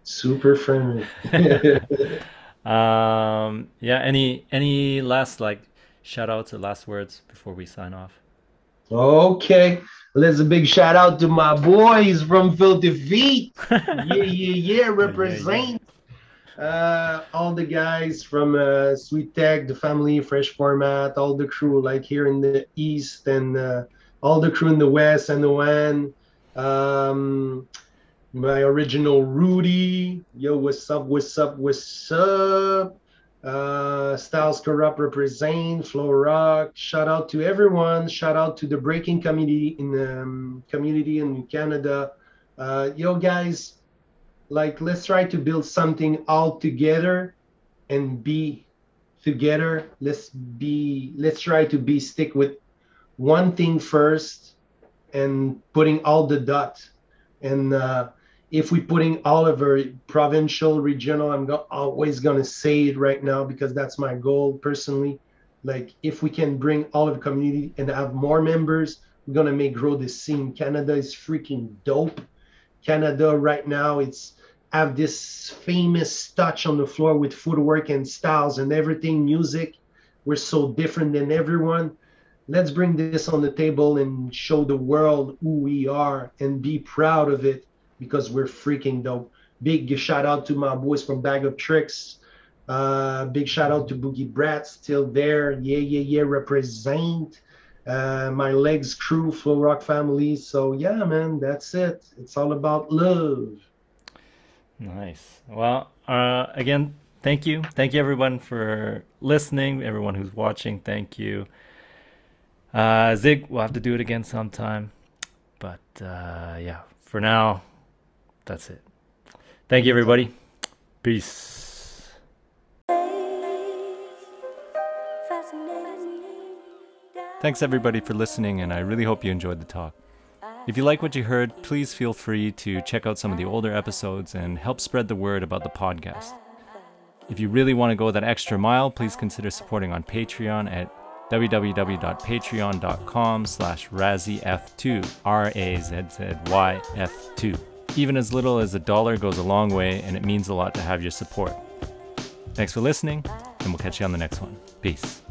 super friendly. [laughs] Um, yeah. Any any last like shout outs or last words before we sign off? Okay, let's a big shout out to my boys from Filthy Feet. [laughs] yeah, yeah, yeah, represent. Uh, all the guys from uh, Sweet Tech, the family, Fresh Format, all the crew like here in the East and uh, all the crew in the West and the one. Um, my original Rudy, yo, what's up, what's up, what's up? Uh, Styles Corrupt represent, Flow Rock. Shout out to everyone. Shout out to the breaking community in um, community in Canada. Uh, yo, guys, like let's try to build something all together and be together. Let's be. Let's try to be stick with one thing first and putting all the dots And uh, if we putting all of our provincial, regional, I'm go- always gonna say it right now because that's my goal personally. Like if we can bring all of the community and have more members, we're gonna make grow this scene. Canada is freaking dope. Canada right now, it's have this famous touch on the floor with footwork and styles and everything, music. We're so different than everyone. Let's bring this on the table and show the world who we are and be proud of it because we're freaking dope. Big shout out to my boys from Bag of Tricks. Uh, big shout out to Boogie Brat, still there. Yeah, yeah, yeah, represent. Uh, my legs crew, Flow Rock family. So yeah, man, that's it. It's all about love. Nice. Well, uh, again, thank you. Thank you, everyone, for listening. Everyone who's watching, thank you. Uh, Zig, we'll have to do it again sometime. But uh, yeah, for now, that's it. Thank you, everybody. Peace. Thanks, everybody, for listening, and I really hope you enjoyed the talk. If you like what you heard, please feel free to check out some of the older episodes and help spread the word about the podcast. If you really want to go that extra mile, please consider supporting on Patreon at www.patreon.com slash razzyf2, R-A-Z-Z-Y-F2. Even as little as a dollar goes a long way, and it means a lot to have your support. Thanks for listening, and we'll catch you on the next one. Peace.